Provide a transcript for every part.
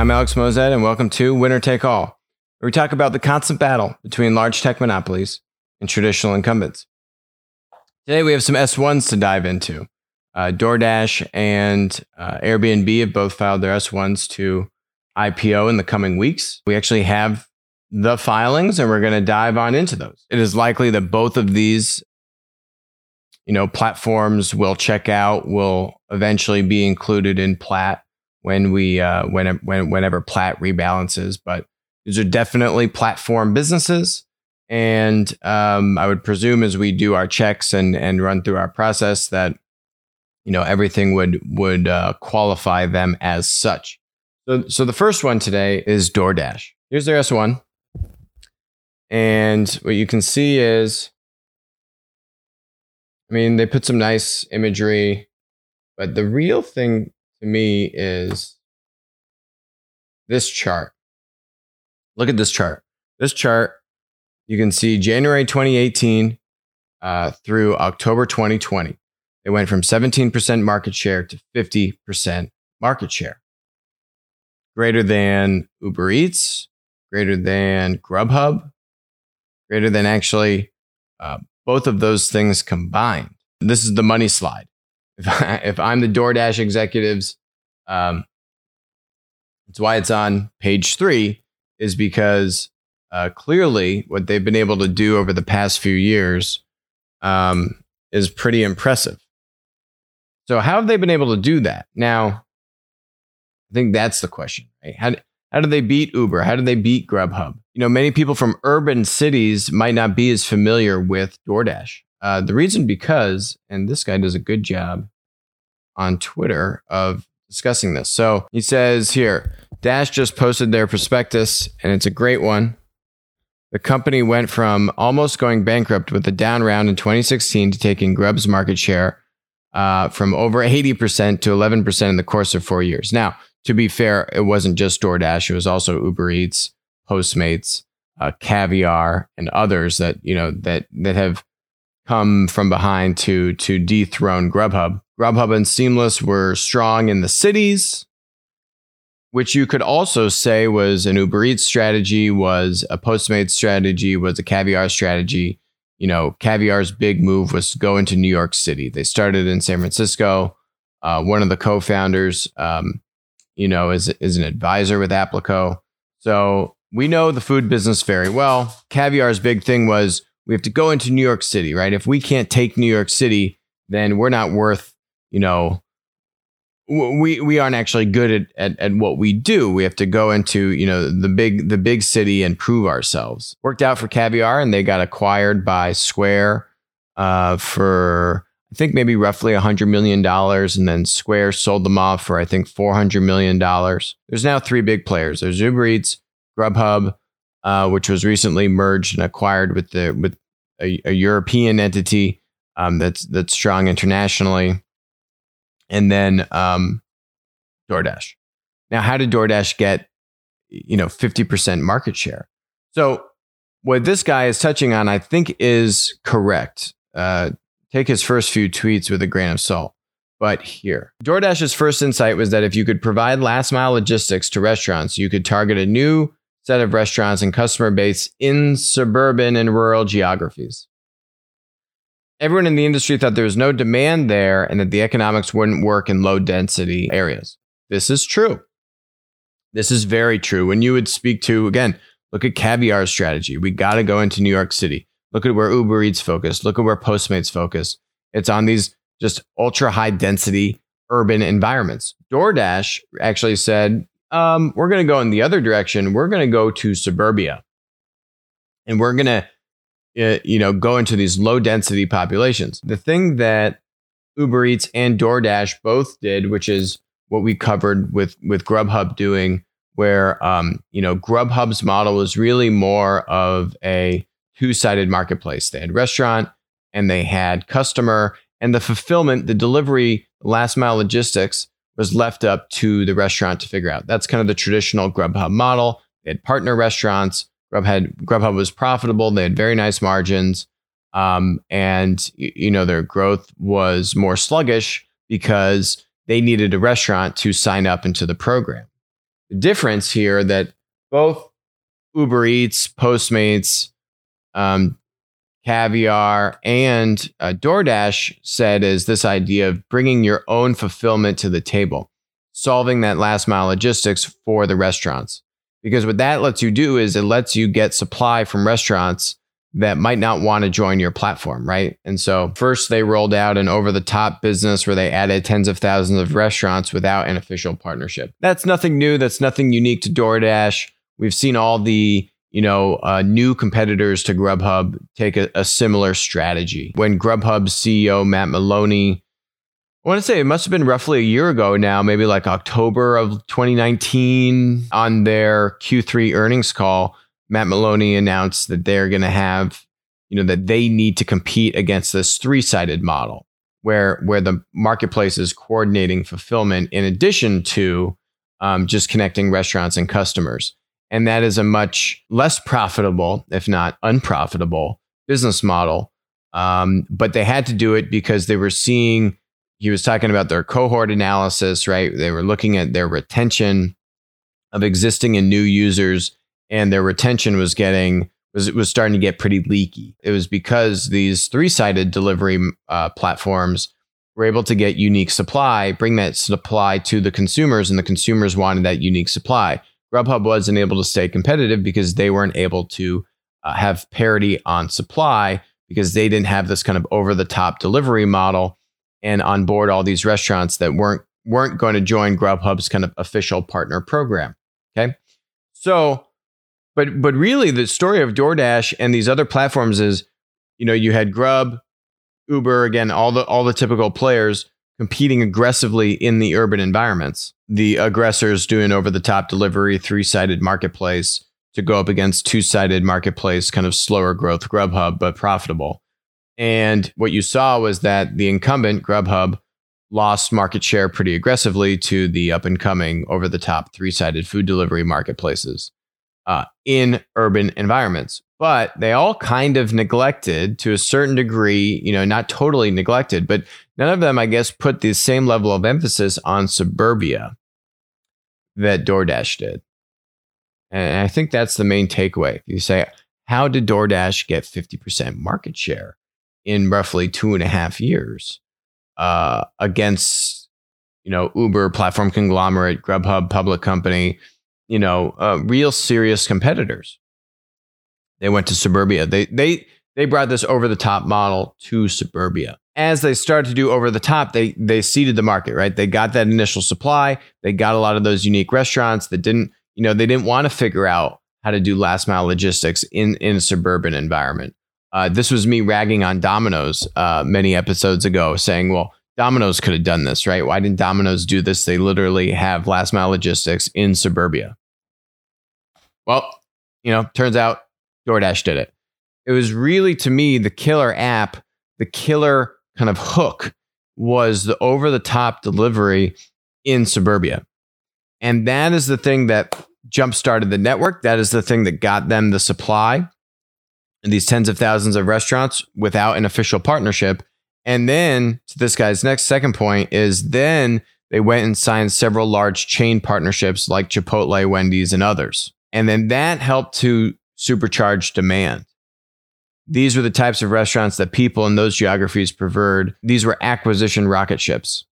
I'm Alex Moazed, and welcome to Winner Take All, where we talk about the constant battle between large tech monopolies and traditional incumbents. Today, we have some S1s to dive into. Uh, DoorDash and uh, Airbnb have both filed their S1s to IPO in the coming weeks. We actually have the filings and we're going to dive on into those. It is likely that both of these you know platforms will check out will eventually be included in Plaid when we uh, when, when whenever Plaid rebalances but these are definitely platform businesses. And um, I would presume as we do our checks and and run through our process that you know everything would would uh, qualify them as such. So so the first one today is DoorDash. Here's their S1 and what you can see is, I mean, they put some nice imagery, but the real thing to me is this chart. Look at this chart. This chart, you can see January 2018 uh, through October 2020. It went from 17% market share to 50% market share. Greater than Uber Eats, greater than Grubhub, greater than actually uh, both of those things combined. This is the money slide. If, I, if I'm the DoorDash executives, um, that's why it's on page three, is because uh, clearly what they've been able to do over the past few years um, is pretty impressive. So, how have they been able to do that? Now, I think that's the question, right? How, how do they beat Uber? How do they beat Grubhub? You know, many people from urban cities might not be as familiar with DoorDash. Uh, the reason because, and this guy does a good job on Twitter of discussing this. So he says here, Dash just posted their prospectus, and it's a great one. The company went from almost going bankrupt with a down round in 2016 to taking Grub's market share uh, from over 80% to 11% in the course of four years. Now, to be fair, it wasn't just DoorDash; it was also Uber Eats, Postmates, uh, Caviar, and others that you know that that have come from behind to to dethrone Grubhub. Grubhub and Seamless were strong in the cities, which you could also say was an Uber Eats strategy, was a Postmates strategy, was a Caviar strategy. You know, Caviar's big move was to go into New York City. They started in San Francisco. Uh, one of the co-founders, um, you know, is, is an advisor with Applico. So we know the food business very well. Caviar's big thing was we have to go into New York City, right? If we can't take New York City, then we're not worth, you know, we we aren't actually good at, at, at what we do. We have to go into you know the big the big city and prove ourselves. Worked out for Caviar, and they got acquired by Square uh, for I think maybe roughly $100 million. And then Square sold them off for, I think, $400 million. There's now three big players there's Uber Eats, Grubhub, uh, which was recently merged and acquired with, the, with a, a European entity um, that's, that's strong internationally. And then um, DoorDash. Now, how did DoorDash get, you know, 50% market share? So what this guy is touching on, I think, is correct. Uh, take his first few tweets with a grain of salt. But here, DoorDash's first insight was that if you could provide last mile logistics to restaurants, you could target a new set of restaurants and customer base in suburban and rural geographies. Everyone in the industry thought there was no demand there and that the economics wouldn't work in low density areas. This is true. This is very true. When you would speak to, again, look at Caviar's strategy. We got to go into New York City. Look at where Uber Eats focus. Look at where Postmates focus. It's on these just ultra high density urban environments. DoorDash actually said, um, we're going to go in the other direction. We're going to go to suburbia and we're going to, uh, you know, go into these low density populations. The thing that Uber Eats and DoorDash both did, which is what we covered with, with Grubhub doing, where, um, you know, Grubhub's model was really more of a, two sided marketplace. They had restaurant and they had customer, and the fulfillment, the delivery, last mile logistics was left up to the restaurant to figure out. That's kind of the traditional Grubhub model. They had partner restaurants. Grubhub, had, Grubhub was profitable. They had very nice margins. Um, and, you know, their growth was more sluggish because they needed a restaurant to sign up into the program. the difference here that both Uber Eats, Postmates, um, Caviar, and uh, DoorDash said is this idea of bringing your own fulfillment to the table, solving that last mile logistics for the restaurants. Because what that lets you do is it lets you get supply from restaurants that might not want to join your platform, right? And so, first, they rolled out an over the top business where they added tens of thousands of restaurants without an official partnership. That's nothing new. That's nothing unique to DoorDash. We've seen all the you know, uh, new competitors to Grubhub take a, a, similar strategy. When Grubhub's CEO Matt Maloney, I want to say it must have been roughly a year ago now, maybe like October of 2019, on their Q3 earnings call, Matt Maloney announced that they're going to have, you know, that they need to compete against this three-sided model where where the marketplace is coordinating fulfillment in addition to um, just connecting restaurants and customers. And that is a much less profitable, if not unprofitable, business model. Um, but they had to do it because they were seeing, he was talking about their cohort analysis, right? They were looking at their retention of existing and new users, and their retention was getting was it was starting to get pretty leaky. It was because these three-sided delivery uh, platforms were able to get unique supply, bring that supply to the consumers, and the consumers wanted that unique supply. Grubhub wasn't able to stay competitive because they weren't able to uh, have parity on supply because they didn't have this kind of over the top delivery model and onboard all these restaurants that weren't weren't going to join Grubhub's kind of official partner program. Okay. So, but but really the story of DoorDash and these other platforms is, you know, you had Grub, Uber, again, all the all the typical players competing aggressively in the urban environments. The aggressors doing over the top delivery, three sided marketplace to go up against two sided marketplace, kind of slower growth Grubhub, but profitable. And what you saw was that the incumbent Grubhub lost market share pretty aggressively to the up and coming over the top three sided food delivery marketplaces uh, in urban environments but they all kind of neglected to a certain degree, you know, not totally neglected, but none of them, I guess, put the same level of emphasis on suburbia that DoorDash did. And I think that's the main takeaway. You say, how did DoorDash get 50% market share in roughly two and a half years uh, against, you know, Uber, platform conglomerate, Grubhub, public company, you know, uh, real serious competitors? They went to suburbia. They they they brought this over the top model to suburbia. As they started to do over the top, they they seeded the market, right? They got that initial supply. They got a lot of those unique restaurants that didn't, you know, they didn't want to figure out how to do last mile logistics in in a suburban environment. Uh, this was me ragging on Domino's uh, many episodes ago, saying, "Well, Domino's could have done this, right? Why didn't Domino's do this? They literally have last mile logistics in suburbia." Well, you know, turns out DoorDash did it. It was really, to me, the killer app, the killer kind of hook was the over the top delivery in suburbia. And that is the thing that jump started the network. That is the thing that got them the supply and these tens of thousands of restaurants without an official partnership. And then to this guy's next second point is then they went and signed several large chain partnerships like Chipotle, Wendy's, and others. And then that helped to supercharged demand. These were the types of restaurants that people in those geographies preferred. These were acquisition rocket ships.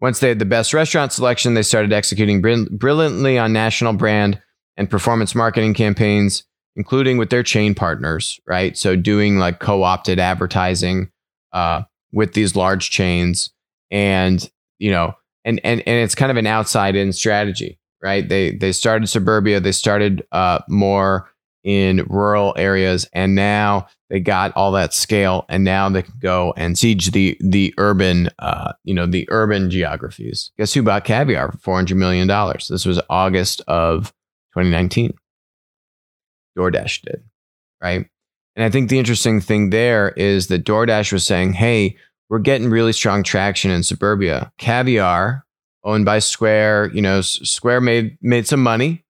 Once they had the best restaurant selection, they started executing brilliantly on national brand and performance marketing campaigns, including with their chain partners, right? So doing like co-opted advertising uh, with these large chains, and you know, and and and it's kind of an outside-in strategy, right? They they started suburbia, they started uh, more in rural areas and now they got all that scale and now they can go and siege the the urban uh, you know the urban geographies. Guess who bought caviar for 400 million dollars? This was august of 2019 DoorDash did right? And i think the interesting thing there is that DoorDash was saying hey we're getting really strong traction in suburbia. Caviar owned by square you know square made made some money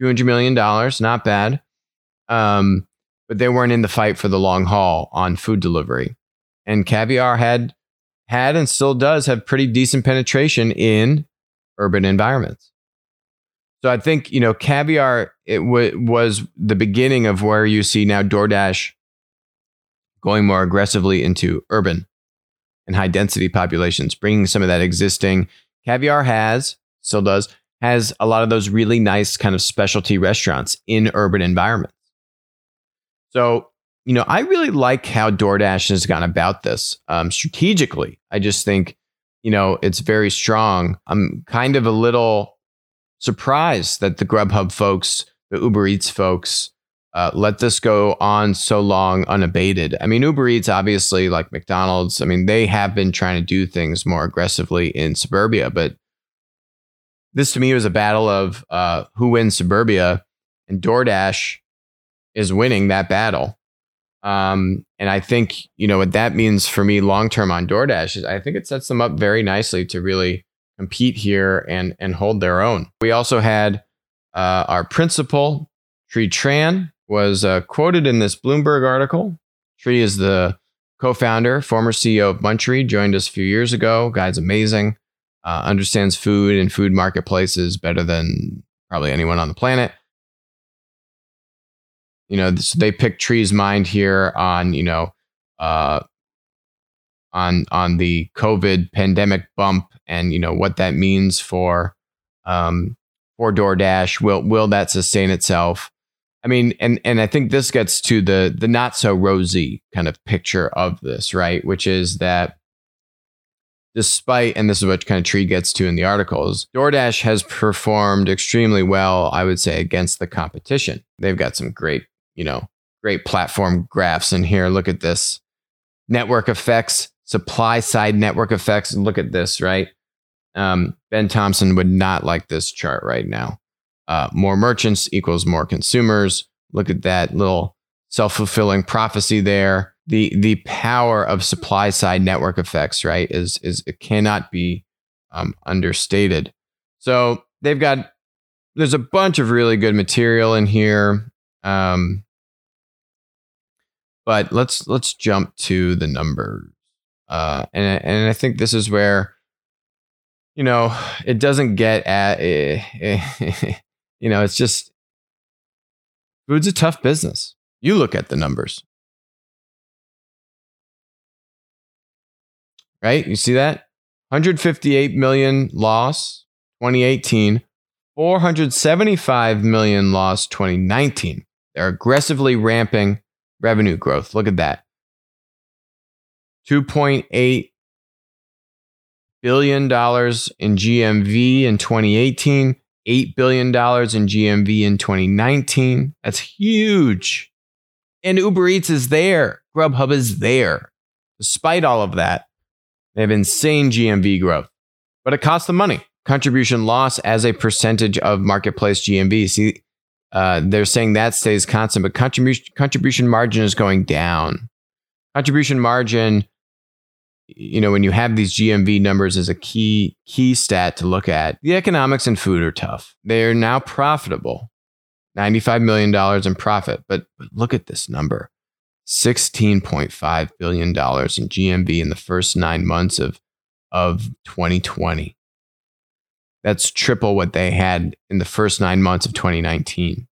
200 million dollars not bad um, but they weren't in the fight for the long haul on food delivery. And Caviar had had and still does have pretty decent penetration in urban environments. So I think you know caviar it w- was the beginning of where you see now DoorDash going more aggressively into urban and high density populations, bringing some of that existing caviar has still does has a lot of those really nice kind of specialty restaurants in urban environments. So you know, I really like how DoorDash has gone about this um, strategically. I just think, you know, it's very strong. I'm kind of a little surprised that the Grubhub folks, the Uber Eats folks, uh, let this go on so long unabated. I mean, Uber Eats, obviously, like McDonald's, I mean, they have been trying to do things more aggressively in suburbia, but this to me was a battle of uh, who wins suburbia, and DoorDash is winning that battle. Um, and I think, you know, what that means for me long term on DoorDash is I think it sets them up very nicely to really compete here and, and hold their own. We also had uh, our principal, Tri Tran, was uh, quoted in this Bloomberg article. Tri is the co founder, former CEO of Munchery, joined us a few years ago. Guy's amazing, uh, understands food and food marketplaces better than probably anyone on the planet you know, so they picked Tri's mind here on, you know, uh, on on the COVID pandemic bump and you know what that means for um, for DoorDash. Will will that sustain itself? I mean, and and I think this gets to the the not so rosy kind of picture of this, right? Which is that despite, and this is what kind of Tree gets to in the articles, DoorDash has performed extremely well, I would say, against the competition. They've got some great you know, great platform graphs in here. Look at this network effects, supply side network effects. Look at this, right? Um, ben Thompson would not like this chart right now. Uh, more merchants equals more consumers. Look at that little self fulfilling prophecy there. The the power of supply side network effects, right, is is it cannot be um, understated. So they've got there's a bunch of really good material in here. Um, but let's let's jump to the numbers. Uh, and and I think this is where you know it doesn't get at eh, eh, you know it's just food's a tough business. You look at the numbers. Right? You see that? 158 million loss 2018, 475 million loss 2019. They're aggressively ramping revenue growth. Look at that. 2.8 billion dollars in GMV in 2018, 8 billion dollars in GMV in 2019. That's huge. And Uber Eats is there. Grubhub is there. Despite all of that, they have insane GMV growth. But it costs them money. Contribution loss as a percentage of marketplace GMV. See, uh, they're saying that stays constant, but contribution contribution margin is going down. Contribution margin, you know, when you have these GMV numbers is a key key stat to look at, the economics in food are tough. They are now profitable, ninety five million dollars in profit, but, but look at this number. $16.5 billion in GMV in the first nine months of, of 2020. That's triple what they had in the first nine months of 2019.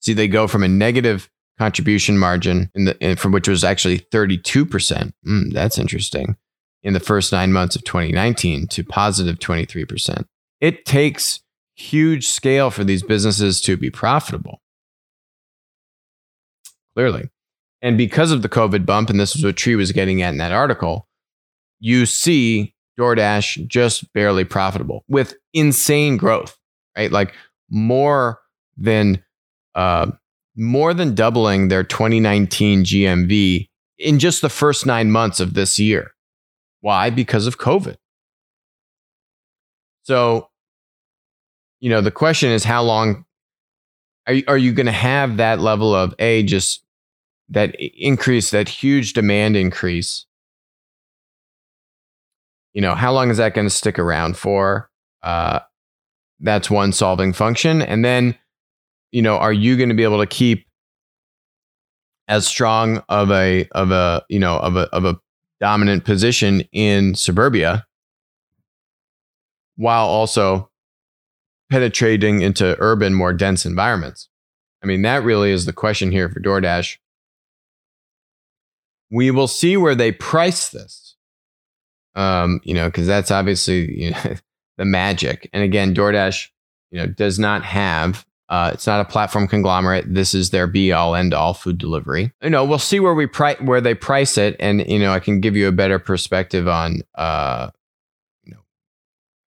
See, they go from a negative contribution margin in the in, from which was actually 32%. Mm, that's interesting. In the first nine months of 2019 to positive 23%. It takes huge scale for these businesses to be profitable. Clearly. And because of the COVID bump, and this is what Tri was getting at in that article, you see DoorDash just barely profitable with insane growth, right? Like more than uh, more than doubling their 2019 GMV in just the first nine months of this year. Why? Because of COVID. So, you know, the question is how long are you, are you going to have that level of a just that increase, that huge demand increase you know, how long is that going to stick around for? Uh, that's one solving function. And then, you know, are you going to be able to keep as strong of a of a you know of a of a dominant position in suburbia while also penetrating into urban, more dense environments? I mean, that really is the question here for DoorDash. We will see where they price this. Um, you know, because that's obviously you know, the magic. And again, DoorDash, you know, does not have uh, it's not a platform conglomerate. This is their be all end all food delivery. You know, we'll see where we price where they price it, and you know, I can give you a better perspective on, uh, you know,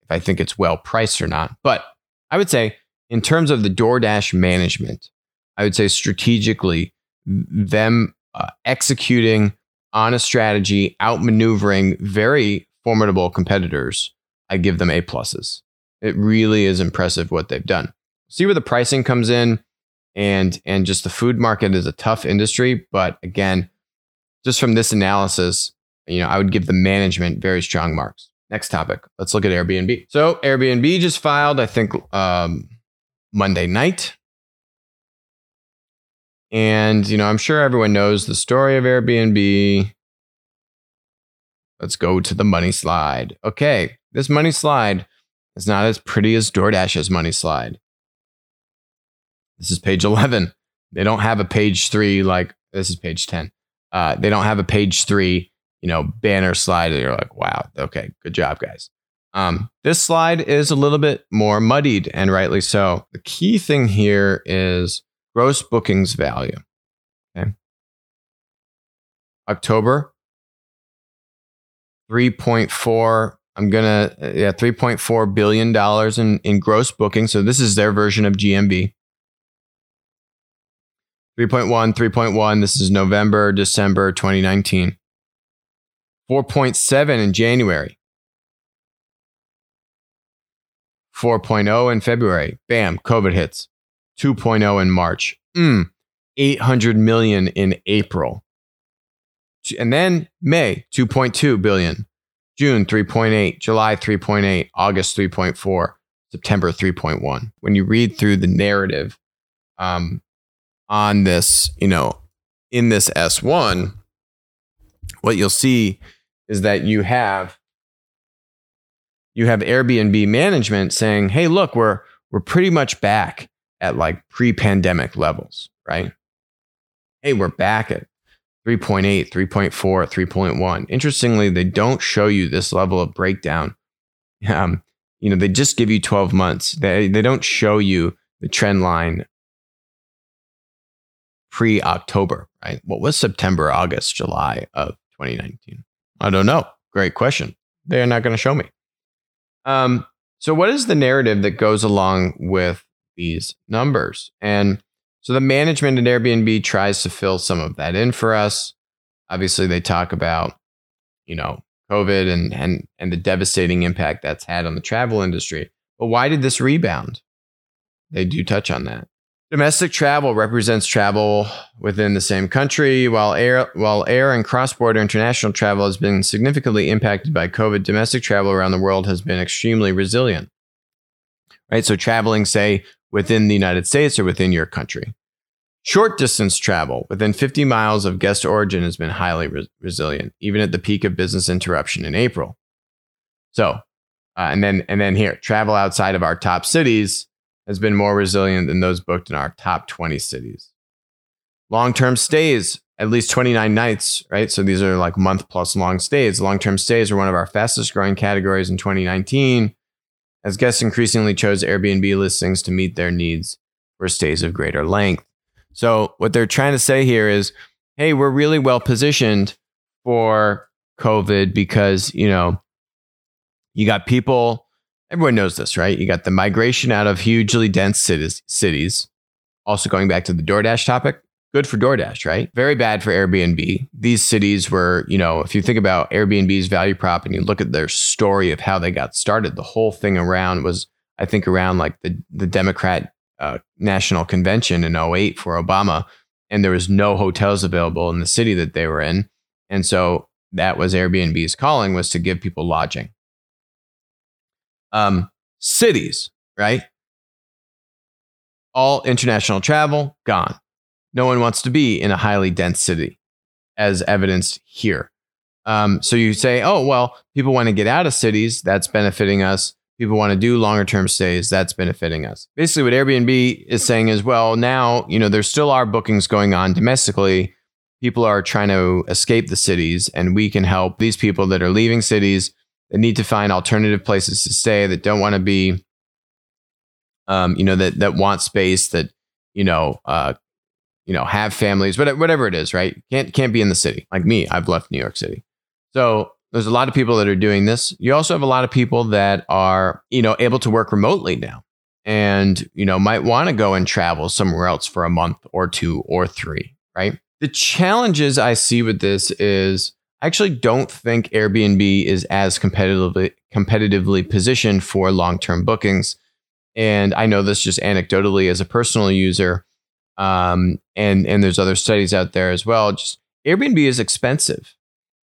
if I think it's well priced or not. But I would say, in terms of the DoorDash management, I would say strategically, them uh, executing on a strategy, outmaneuvering very formidable competitors, I give them A pluses. It really is impressive what they've done. See where the pricing comes in and and just the food market is a tough industry but again just from this analysis you know i would give the management very strong marks. Next topic let's look at airbnb. So airbnb just filed i think um, monday night and you know i'm sure everyone knows the story of airbnb let's go to the money slide okay this money slide is not as pretty as doordash's money slide this is page 11. They don't have a page three like this is page 10. Uh, they don't have a page three, you know, banner slide. You're like, wow, okay, good job, guys. Um, this slide is a little bit more muddied, and rightly so. The key thing here is gross bookings value. Okay. October, 3.4 i'm gonna uh, yeah 3.4 billion dollars in, in gross bookings so this is their version of GMV 3.1, 3.1. This is November, December 2019. 4.7 in January. 4.0 in February. Bam, COVID hits. 2.0 in March. Mm, 800 million in April. And then May, 2.2 billion. June, 3.8. July, 3.8. August, 3.4. September, 3.1. When you read through the narrative, um, on this, you know, in this S1, what you'll see is that you have you have Airbnb management saying, "Hey, look, we're we're pretty much back at like pre-pandemic levels, right? Hey, we're back at 3.8, 3.4, 3.1. Interestingly, they don't show you this level of breakdown. Um, you know, they just give you 12 months. They they don't show you the trend line pre October, right? What was September, August, July of 2019? I don't know. Great question. They're not going to show me. Um, so, what is the narrative that goes along with these numbers? And so, the management at Airbnb tries to fill some of that in for us. Obviously, they talk about, you know, COVID and and and the devastating impact that's had on the travel industry. But why did this rebound? They do touch on that. Domestic travel represents travel within the same country, while air while air and cross-border international travel has been significantly impacted by COVID. Domestic travel around the world has been extremely resilient. Right, so traveling, say, within the United States or within your country. Short distance travel within 50 miles of guest origin has been highly re- resilient, even at the peak of business interruption in April. So, uh, and then and then here, travel outside of our top cities has been more resilient than those booked in our top 20 cities. Long term stays, at least 29 nights, right? So these are like month plus long stays. Long term stays are one of our fastest growing categories in 2019 as guests increasingly chose Airbnb listings to meet their needs for stays of greater length. So what they're trying to say here is, hey, we're really well positioned for COVID because, you know, you got people everyone knows this, right? You got the migration out of hugely dense cities, cities. Also, going back to the DoorDash topic, good for DoorDash, right? Very bad for Airbnb. These cities were, you know, if you think about Airbnb's value prop and you look at their story of how they got started, the whole thing around was, I think, around like the, the Democrat uh, National Convention in 08 for Obama. And there was no hotels available in the city that they were in. And so that was Airbnb's calling was to give people lodging um, cities, right? All international travel gone. No one wants to be in a highly dense city, as evidenced here. Um, so you say, oh, well, people want to get out of cities. That's benefiting us. people want to do longer term stays, that's benefiting us. Basically, what Airbnb is saying is, well, now, you know, there still are bookings going on domestically. People are trying to escape the cities, and we can help these people that are leaving cities that need to find alternative places to stay, that don't want to be, um, you know, that that want space, that you know, uh, you know, have families, whatever, whatever it is, right? Can't can't be in the city. Like me, I've left New York City, so there's a lot of people that are doing this. You also have a lot of people that are, you know, able to work remotely now and, you know, might want to go and travel somewhere else for a month or two or three, right? The challenges I see with this is I actually don't think Airbnb is as competitively competitively positioned for long-term bookings. And I know this just anecdotally as a personal user. Um, and and there's other studies out there as well. Just Airbnb is expensive.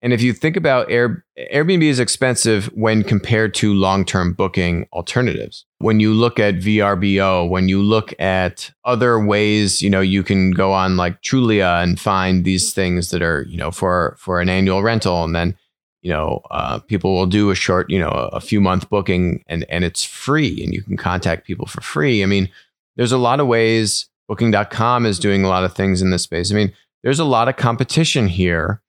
And if you think about Air, Airbnb is expensive when compared to long-term booking alternatives. When you look at VRBO, when you look at other ways, you know, you can go on like Trulia and find these things that are, you know, for for an annual rental, and then, you know, uh, people will do a short, you know, a, a few month booking, and and it's free, and you can contact people for free. I mean, there's a lot of ways. Booking.com is doing a lot of things in this space. I mean, there's a lot of competition here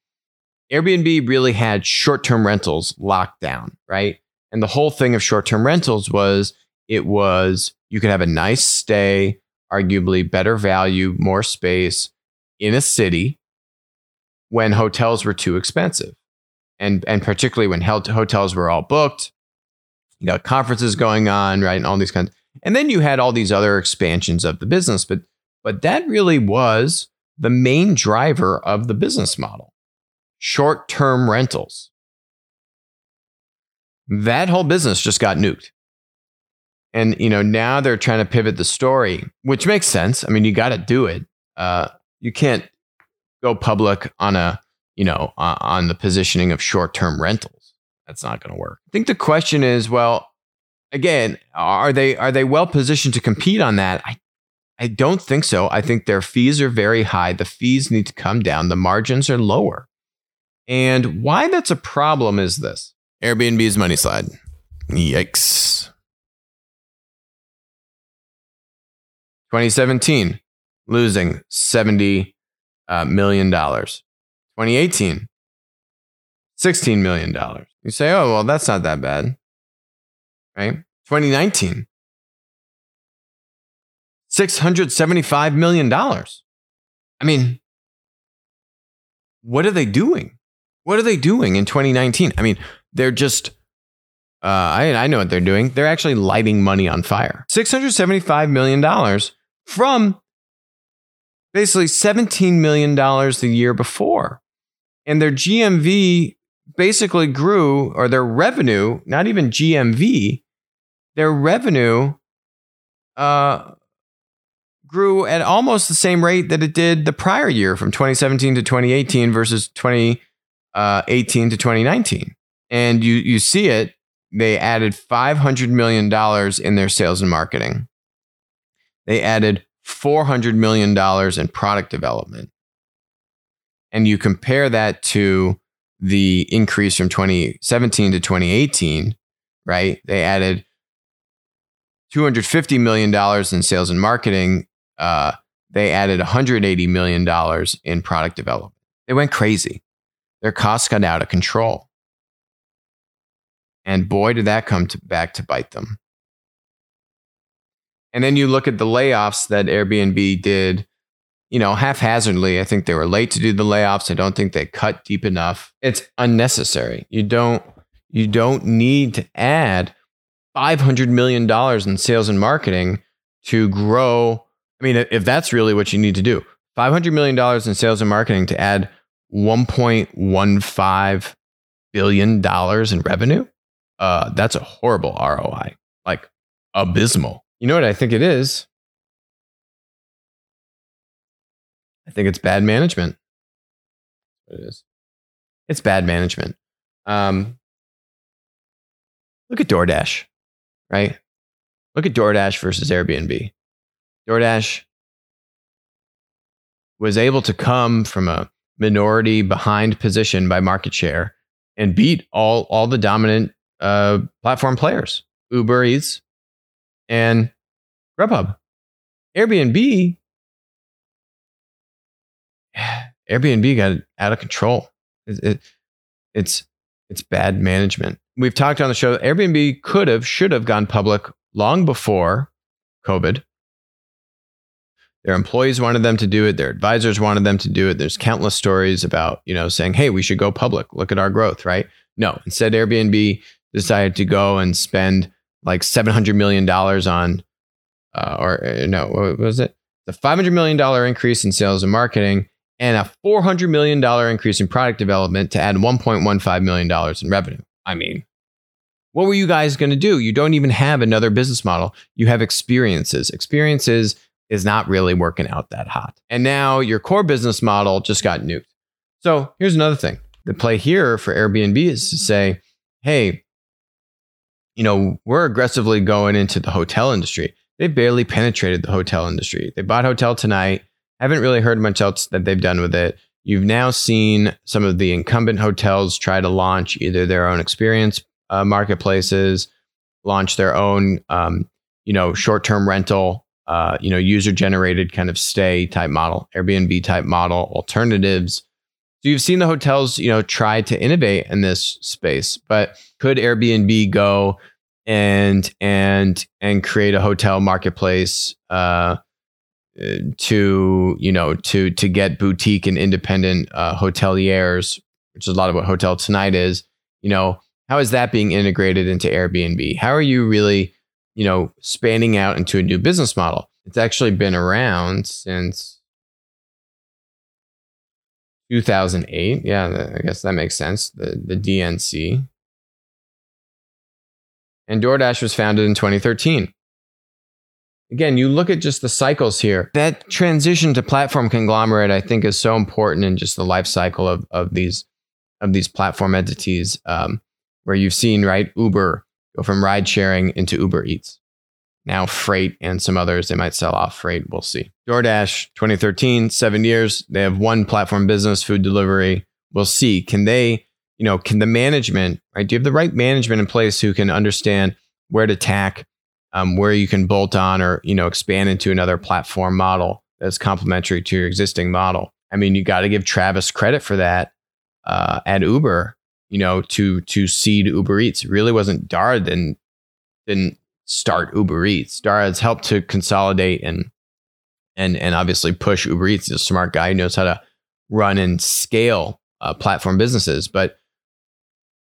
Airbnb really had short term rentals locked down, right? And the whole thing of short term rentals was it was you could have a nice stay, arguably better value, more space in a city when hotels were too expensive. And, and particularly when hotels were all booked, you got conferences going on, right? And all these kinds. And then you had all these other expansions of the business. But, but that really was the main driver of the business model short term rentals. That whole business just got nuked. And you know now they're trying to pivot the story, which makes sense. I mean, you got to do it. Uh, you can't go public on a you know uh, on the positioning of short term rentals. That's not going to work. I think the question is, well, again, are they are they well positioned to compete on that? I I don't think so. I think their fees are very high. The fees need to come down. The margins are lower. And why that's a problem is this Airbnb's money slide. Yikes. 2017, losing $70 uh, 2018, $16 million. You say, oh, well, that's not that bad. Right? 2019, $675 million. I mean, what are they doing? What are they doing in 2019? I mean, they're just. Uh, I, I know what they're doing. They're actually lighting money on fire. $675 million from basically $17 million the year before. And their GMV basically grew, or their revenue, not even GMV, their revenue uh, grew at almost the same rate that it did the prior year from 2017 to 2018 versus 20 uh, 18 to 2019. And you, you see it, they added $500 million in their sales and marketing. They added $400 million in product development. And you compare that to the increase from 2017 to 2018, right? They added $250 million in sales and marketing. Uh, they added $180 million in product development. They went crazy their costs got out of control. And boy, did that come to, back to bite them. And then you look at the layoffs that Airbnb did, you know, haphazardly. I think they were late to do the layoffs. I don't think they cut deep enough. It's unnecessary. You don't you don't need to add 500 million dollars in sales and marketing to grow. I mean, if that's really what you need to do, 500 million dollars in sales and marketing to add 1.15 billion dollars in revenue. Uh, that's a horrible ROI, like abysmal. You know what I think it is? I think it's bad management. It is. It's bad management. Um, look at DoorDash, right? Look at DoorDash versus Airbnb. DoorDash was able to come from a minority behind position by market share and beat all all the dominant uh, platform players. Uber Eats, and Grubhub. Airbnb, Airbnb got out of control. It, it, it's it's bad management. We've talked on the show. Airbnb could have, should have gone public long before COVID. Their employees wanted them to do it. Their advisors wanted them to do it. There's countless stories about, you know, saying, hey, we should go public. Look at our growth, right? No. Instead, Airbnb decided to go and spend like $700 million on, uh, or uh, no, what was it? The $500 million increase in sales and marketing and a $400 million increase in product development to add $1.15 million in revenue. I mean, what were you guys going to do? You don't even have another business model. You have experiences. Experiences is not really working out that hot. And now your core business model just got nuked. So here's another thing. The play here for Airbnb is to say, hey, you know, we're aggressively going into the hotel industry. They barely penetrated the hotel industry. They bought Hotel Tonight. Haven't really heard much else that they've done with it. You've now seen some of the incumbent hotels try to launch either their own experience uh, marketplaces, launch their own, um, you know, short-term rental uh, you know, user generated kind of stay type model, Airbnb type model, alternatives. So you've seen the hotels, you know, try to innovate in this space, but could Airbnb go and and and create a hotel marketplace uh, to you know to to get boutique and independent uh, hoteliers, which is a lot of what Hotel Tonight is. You know, how is that being integrated into Airbnb? How are you really you know, spanning out into a new business model. It's actually been around since 2008. Yeah, I guess that makes sense. The the DNC. And DoorDash was founded in 2013. Again, you look at just the cycles here. That transition to platform conglomerate, I think, is so important in just the life cycle of, of these of these platform entities. Um, where you've seen right Uber go from ride sharing into Uber Eats. Now, Freight and some others, they might sell off Freight. We'll see. DoorDash, 2013, seven years. They have one platform business, food delivery. We'll see. Can they, you know, can the management, right? Do you have the right management in place who can understand where to tack, um, where you can bolt on or, you know, expand into another platform model that's complementary to your existing model? I mean, you got to give Travis credit for that uh, at Uber you know, to to seed Uber Eats. It really wasn't Dara didn't didn't start Uber Eats. Dara has helped to consolidate and and and obviously push Uber Eats. He's a smart guy who knows how to run and scale uh, platform businesses. But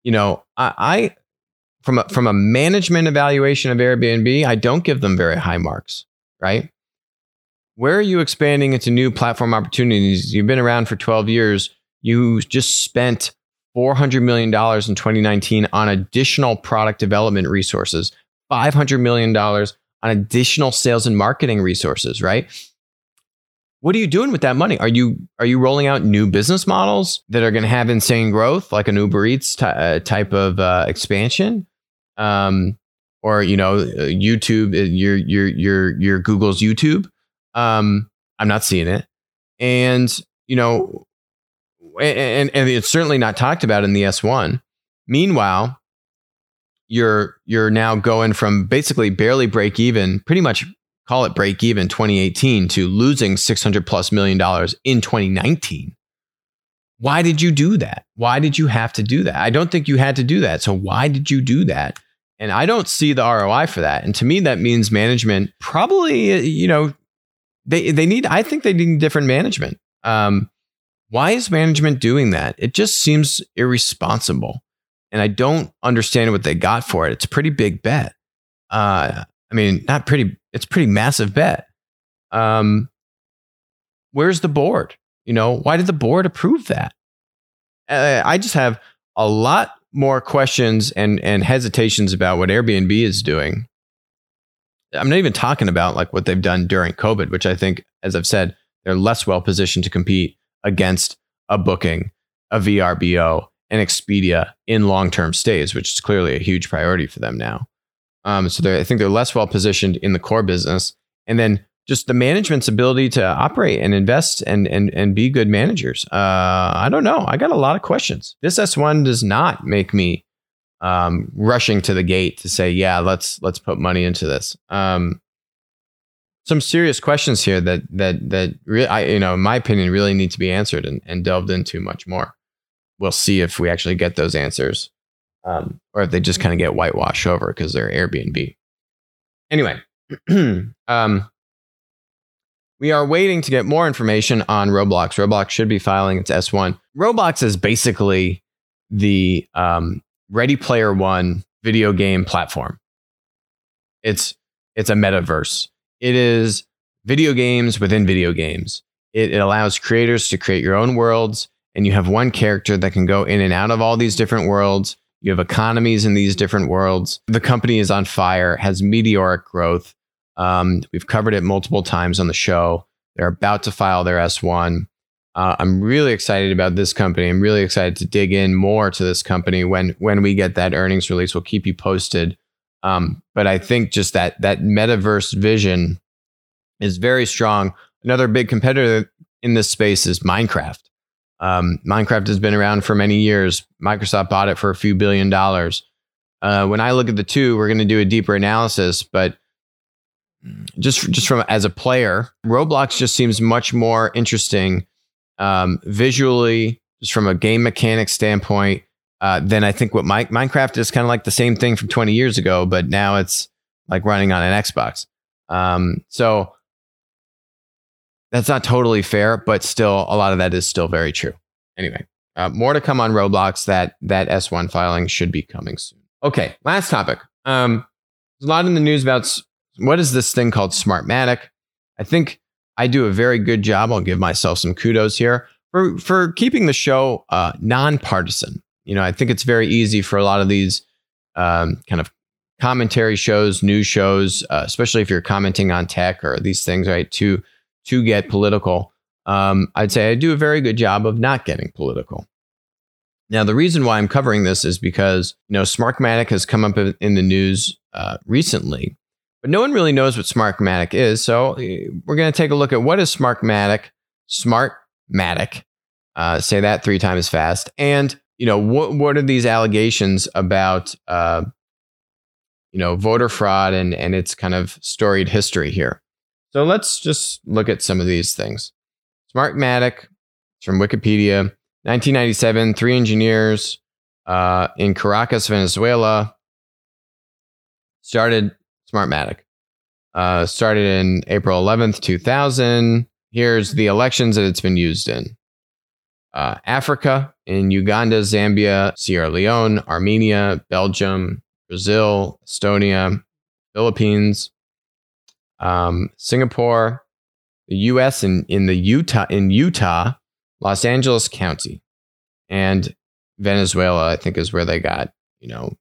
you know, I, I from a, from a management evaluation of Airbnb, I don't give them very high marks. Right? Where are you expanding into new platform opportunities? You've been around for 12 years. You just spent $400 million in 2019 on additional product development resources, $500 million on additional sales and marketing resources, right? What are you doing with that money? Are you are you rolling out new business models that are going to have insane growth, like an Uber Eats t- uh, type of uh, expansion, um, or you know, uh, YouTube, uh, your your your your Google's YouTube? Um, I'm not seeing it, and you know, and, and it's certainly not talked about in the S1. Meanwhile, you're you're now going from basically barely break even, pretty much call it break even 2018 to losing 600 plus million dollars in 2019. Why did you do that? Why did you have to do that? I don't think you had to do that. So why did you do that? And I don't see the ROI for that. And to me, that means management probably, you know, they they need. I think they need different management. Um, why is management doing that? It just seems irresponsible. And I don't understand what they got for it. It's a pretty big bet. Uh, I mean, not pretty, it's pretty massive bet. Um, where's the board? You know, why did the board approve that? Uh, I just have a lot more questions and, and hesitations about what Airbnb is doing. I'm not even talking about like what they've done during COVID, which I think, as I've said, they're less well positioned to compete against a booking, a VRBO, and Expedia in long term stays, which is clearly a huge priority for them now. Um, so I think they're less well positioned in the core business. And then just the management's ability to operate and invest and and and be good managers. Uh, I don't know. I got a lot of questions. This S1 does not make me um, rushing to the gate to say, yeah, let's let's put money into this. Um, some serious questions here that that that I, you know, in my opinion, really need to be answered and, and delved into much more. We'll see if we actually get those answers, um, or if they just kind of get whitewashed over because they're Airbnb. Anyway, um, we are waiting to get more information on Roblox. Roblox should be filing its S1. Roblox is basically the um, Ready Player One video game platform. It's it's a metaverse. It is video games within video games. It, it allows creators to create your own worlds, and you have one character that can go in and out of all these different worlds. You have economies in these different worlds. The company is on fire, has meteoric growth. Um, we've covered it multiple times on the show. They're about to file their S1. Uh, I'm really excited about this company. I'm really excited to dig in more to this company when when we get that earnings release. We'll keep you posted. Um, but I think just that that metaverse vision is very strong. Another big competitor in this space is Minecraft. Um, Minecraft has been around for many years. Microsoft bought it for a few billion dollars. Uh, when I look at the two, we're going to do a deeper analysis, but just just from as a player, Roblox just seems much more interesting um, visually, just from a game mechanic standpoint. Uh, than I think what my, Minecraft is kind of like the same thing from 20 years ago, but now it's like running on an Xbox. Um, so that's not totally fair, but still, a lot of that is still very true. Anyway, uh, more to come on Roblox. That that S1 filing should be coming soon. Okay, last topic. Um, there's a lot in the news about what is this thing called Smartmatic? I think I do a very good job. I'll give myself some kudos here for for keeping the show uh, nonpartisan. You know, I think it's very easy for a lot of these um, kind of commentary shows, news shows, uh, especially if you're commenting on tech or these things, right? To to get political. Um, I'd say I do a very good job of not getting political. Now, the reason why I'm covering this is because you know Smartmatic has come up in the news uh, recently but no one really knows what Smartmatic is. So eh, we're going to take a look at what is Smartmatic, Smartmatic. Uh, say that three times fast. And you know what? What are these allegations about? Uh, you know, voter fraud and and its kind of storied history here. So let's just look at some of these things. Smartmatic, it's from Wikipedia, 1997. Three engineers uh, in Caracas, Venezuela, started Smartmatic. Uh, started in April 11th, 2000. Here's the elections that it's been used in uh, Africa, in Uganda, Zambia, Sierra Leone, Armenia, Belgium, Brazil, Estonia, Philippines, um, Singapore, the U.S. in, in the Utah in Utah, Los Angeles County, and Venezuela. I think is where they got you know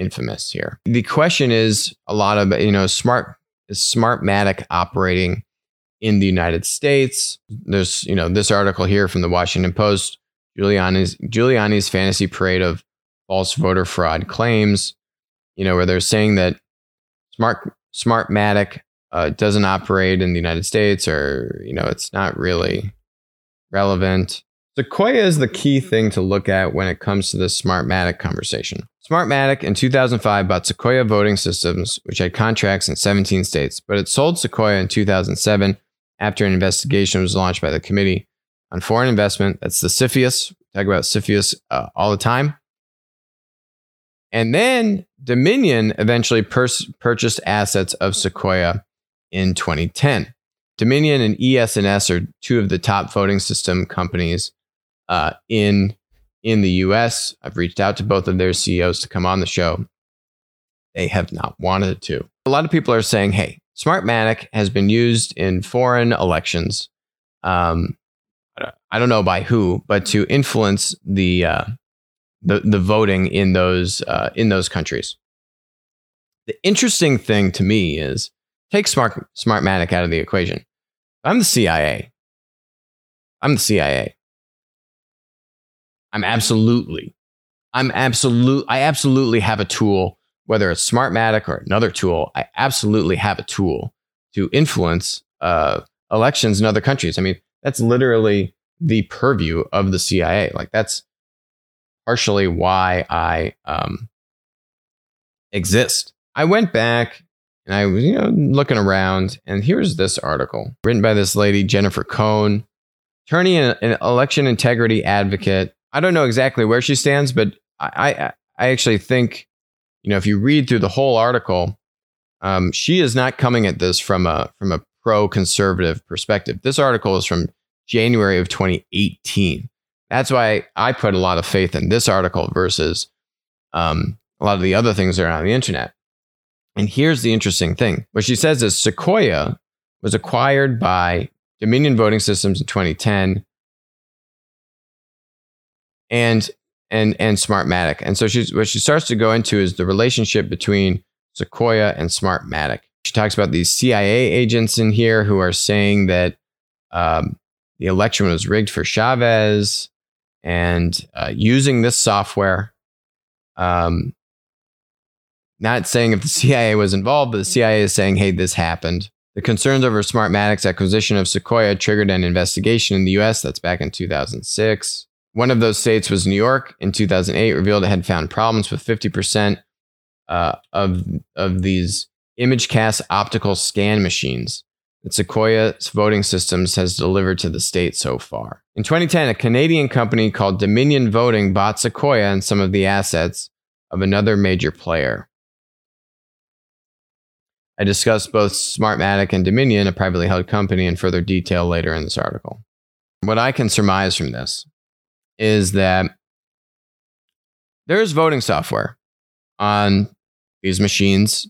infamous here. The question is a lot of, you know, smart, is Smartmatic operating in the United States? There's, you know, this article here from the Washington Post, Giuliani's, Giuliani's fantasy parade of false voter fraud claims, you know, where they're saying that Smart, Smartmatic uh, doesn't operate in the United States or, you know, it's not really relevant. Sequoia is the key thing to look at when it comes to this Smartmatic conversation. Smartmatic in 2005 bought Sequoia Voting Systems, which had contracts in 17 states, but it sold Sequoia in 2007 after an investigation was launched by the Committee on Foreign Investment. That's the CFIUS. We talk about CFIUS uh, all the time. And then Dominion eventually pers- purchased assets of Sequoia in 2010. Dominion and ES&S are two of the top voting system companies uh, in in the US. I've reached out to both of their CEOs to come on the show. They have not wanted to. A lot of people are saying, hey, Smartmatic has been used in foreign elections. Um, I don't know by who, but to influence the uh, the, the voting in those uh, in those countries. The interesting thing to me is take Smart Smartmatic out of the equation. I'm the CIA. I'm the CIA. I'm absolutely, I'm absolute, I absolutely have a tool, whether it's Smartmatic or another tool. I absolutely have a tool to influence uh, elections in other countries. I mean, that's literally the purview of the CIA. Like that's partially why I um, exist. I went back and I was, you know, looking around, and here's this article written by this lady, Jennifer Cohn, attorney and an election integrity advocate. I don't know exactly where she stands, but I, I, I actually think, you know, if you read through the whole article, um, she is not coming at this from a from a pro conservative perspective. This article is from January of 2018. That's why I put a lot of faith in this article versus um, a lot of the other things that are on the internet. And here's the interesting thing what she says is Sequoia was acquired by Dominion Voting Systems in 2010 and and and Smartmatic. And so she's what she starts to go into is the relationship between Sequoia and Smartmatic. She talks about these CIA agents in here who are saying that um, the election was rigged for Chavez and uh, using this software. Um, not saying if the CIA was involved, but the CIA is saying, hey, this happened. The concerns over Smartmatic's acquisition of Sequoia triggered an investigation in the US. That's back in 2006. One of those states was New York in 2008, revealed it had found problems with 50% uh, of, of these ImageCast optical scan machines that Sequoia's Voting Systems has delivered to the state so far. In 2010, a Canadian company called Dominion Voting bought Sequoia and some of the assets of another major player. I discuss both Smartmatic and Dominion, a privately held company, in further detail later in this article. What I can surmise from this is that there is voting software on these machines.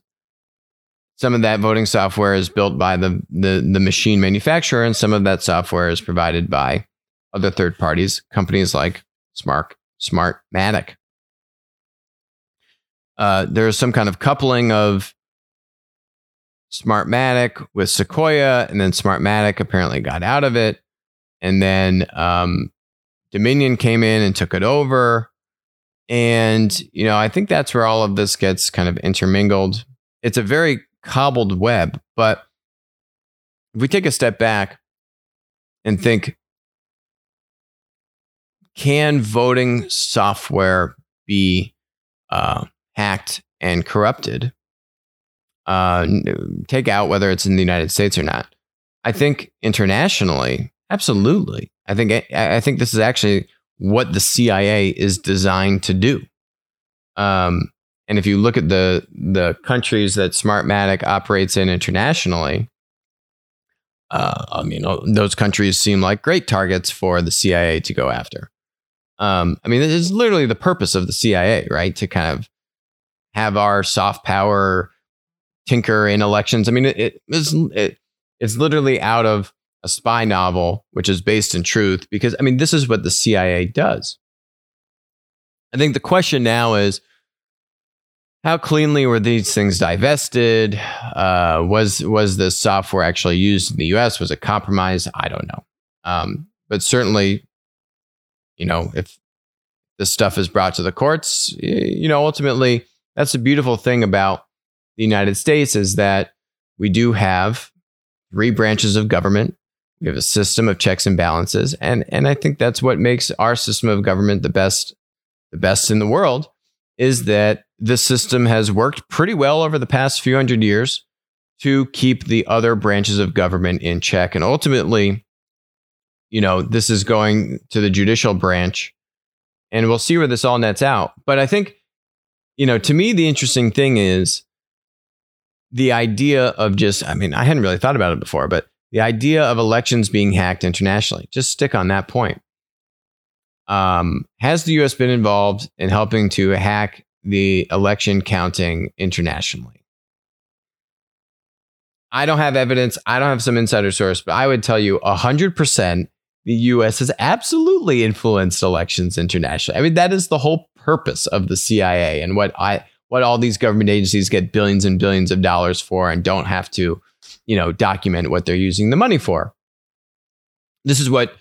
Some of that voting software is built by the, the, the machine manufacturer, and some of that software is provided by other third parties, companies like Smart Smartmatic. Uh, there's some kind of coupling of Smartmatic with Sequoia, and then Smartmatic apparently got out of it. And then um, Dominion came in and took it over. And, you know, I think that's where all of this gets kind of intermingled. It's a very cobbled web. But if we take a step back and think, can voting software be uh, hacked and corrupted? Uh, take out whether it's in the United States or not. I think internationally, absolutely. I think I, I think this is actually what the CIA is designed to do. Um, and if you look at the the countries that Smartmatic operates in internationally, uh, I mean, those countries seem like great targets for the CIA to go after. Um, I mean, it's literally the purpose of the CIA, right? To kind of have our soft power tinker in elections. I mean, it, it, it it's literally out of a spy novel, which is based in truth, because I mean, this is what the CIA does. I think the question now is how cleanly were these things divested? Uh, was was the software actually used in the U.S.? Was it compromised? I don't know. Um, but certainly, you know, if this stuff is brought to the courts, you know, ultimately, that's the beautiful thing about the United States is that we do have three branches of government. We have a system of checks and balances, and and I think that's what makes our system of government the best, the best in the world. Is that the system has worked pretty well over the past few hundred years to keep the other branches of government in check, and ultimately, you know, this is going to the judicial branch, and we'll see where this all nets out. But I think, you know, to me, the interesting thing is the idea of just, I mean, I hadn't really thought about it before, but the idea of elections being hacked internationally, just stick on that point. Um, has the US been involved in helping to hack the election counting internationally? I don't have evidence. I don't have some insider source, but I would tell you 100% the US has absolutely influenced elections internationally. I mean, that is the whole purpose of the CIA and what I what all these government agencies get billions and billions of dollars for and don't have to, you know, document what they're using the money for. This is what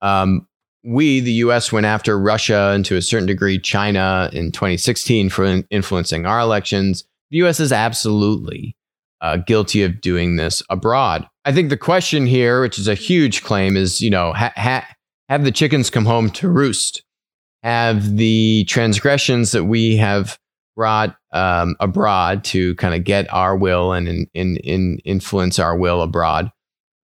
um, we, the US, went after Russia and to a certain degree China in 2016 for influencing our elections. The US is absolutely uh, guilty of doing this abroad. I think the question here, which is a huge claim, is you know, ha- ha- have the chickens come home to roost? Have the transgressions that we have brought um, abroad to kind of get our will and in, in, in influence our will abroad,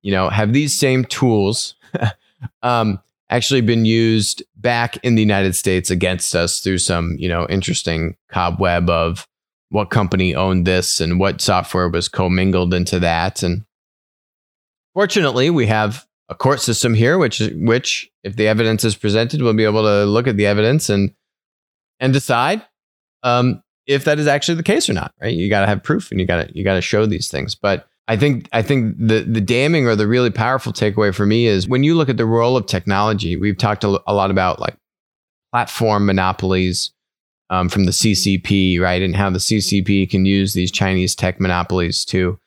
you know, have these same tools um, actually been used back in the United States against us through some, you know, interesting cobweb of what company owned this and what software was commingled into that. And fortunately, we have a court system here, which which if the evidence is presented, we'll be able to look at the evidence and and decide um, if that is actually the case or not. Right? You got to have proof, and you got to you got to show these things. But I think I think the the damning or the really powerful takeaway for me is when you look at the role of technology. We've talked a, a lot about like platform monopolies um, from the CCP, right, and how the CCP can use these Chinese tech monopolies to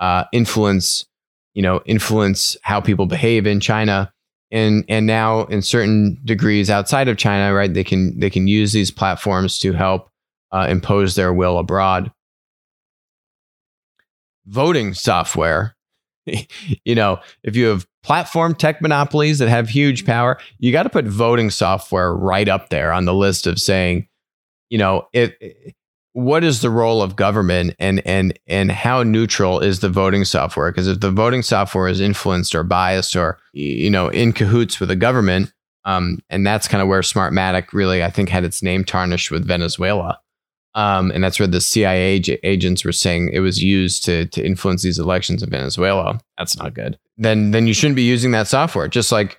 uh, influence you know influence how people behave in China and and now in certain degrees outside of China, right? They can they can use these platforms to help uh, impose their will abroad. Voting software, you know, if you have platform tech monopolies that have huge power, you got to put voting software right up there on the list of saying, you know, if what is the role of government and and and how neutral is the voting software because if the voting software is influenced or biased or you know in cahoots with the government um, and that's kind of where smartmatic really i think had its name tarnished with venezuela um, and that's where the cia agents were saying it was used to to influence these elections in venezuela that's not good then then you shouldn't be using that software just like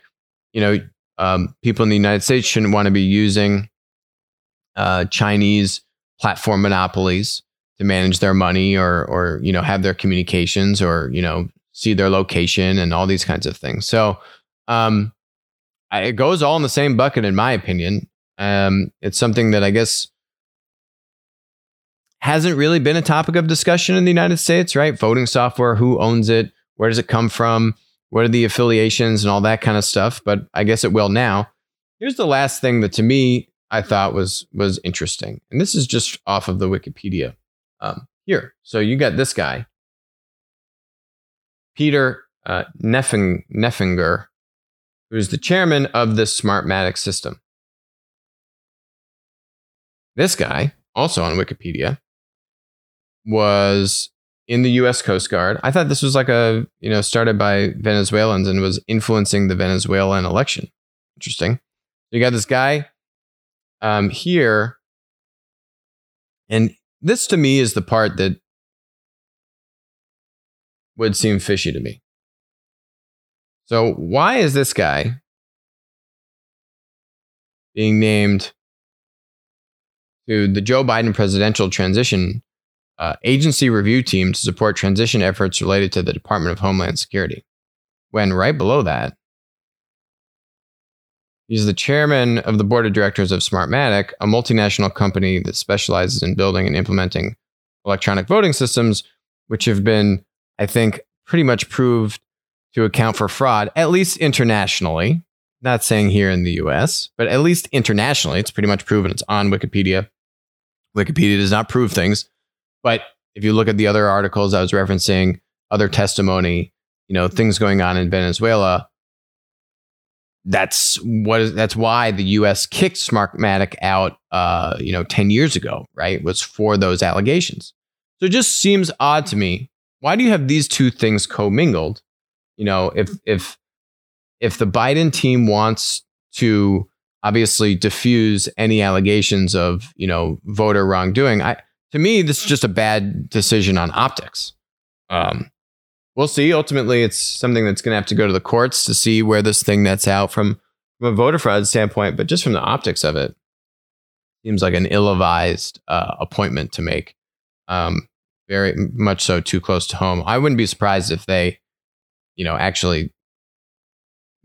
you know um, people in the united states shouldn't want to be using uh, chinese platform monopolies to manage their money or or you know have their communications or you know see their location and all these kinds of things. So um, it goes all in the same bucket, in my opinion. Um, it's something that I guess hasn't really been a topic of discussion in the United States, right? Voting software, who owns it, where does it come from, what are the affiliations, and all that kind of stuff. But I guess it will now. Here's the last thing that to me I thought was was interesting, and this is just off of the Wikipedia um, here. So you got this guy, Peter uh, Neffing, Neffenger, who's the chairman of the Smartmatic system. This guy, also on Wikipedia, was in the U.S. Coast Guard. I thought this was like a you know started by Venezuelans and was influencing the Venezuelan election. Interesting. You got this guy um, here, and this to me is the part that would seem fishy to me. So, why is this guy being named to the Joe Biden presidential transition uh, agency review team to support transition efforts related to the Department of Homeland Security? When right below that, He's the chairman of the board of directors of Smartmatic, a multinational company that specializes in building and implementing electronic voting systems, which have been, I think, pretty much proved to account for fraud, at least internationally. Not saying here in the US, but at least internationally, it's pretty much proven. It's on Wikipedia. Wikipedia does not prove things. But if you look at the other articles I was referencing, other testimony, you know, things going on in Venezuela, that's what is, that's why the U.S. kicked Smartmatic out, uh, you know, ten years ago, right? Was for those allegations. So it just seems odd to me. Why do you have these two things commingled? You know, if if if the Biden team wants to obviously diffuse any allegations of you know voter wrongdoing, I to me this is just a bad decision on optics. Um, we'll see. Ultimately, it's something that's going to have to go to the courts to see where this thing nets out from, from a voter fraud standpoint. But just from the optics of it, seems like an ill-advised uh, appointment to make. Um, very much so, too close to home. I wouldn't be surprised if they, you know, actually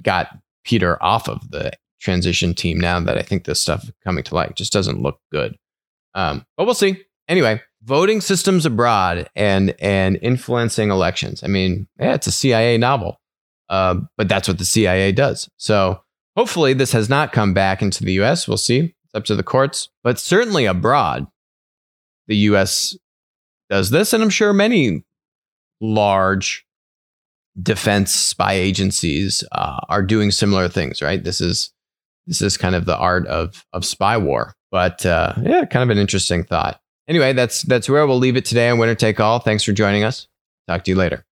got Peter off of the transition team. Now that I think this stuff coming to light just doesn't look good. Um, but we'll see. Anyway, voting systems abroad and and influencing elections. I mean, yeah, it's a CIA novel, uh, but that's what the CIA does. So hopefully, this has not come back into the U.S. We'll see. It's up to the courts, but certainly abroad, the U.S. does this, and I'm sure many large defense spy agencies uh, are doing similar things. Right? This is this is kind of the art of of spy war. But uh, yeah, kind of an interesting thought. Anyway, that's that's where we'll leave it today on Winner Take All. Thanks for joining us. Talk to you later.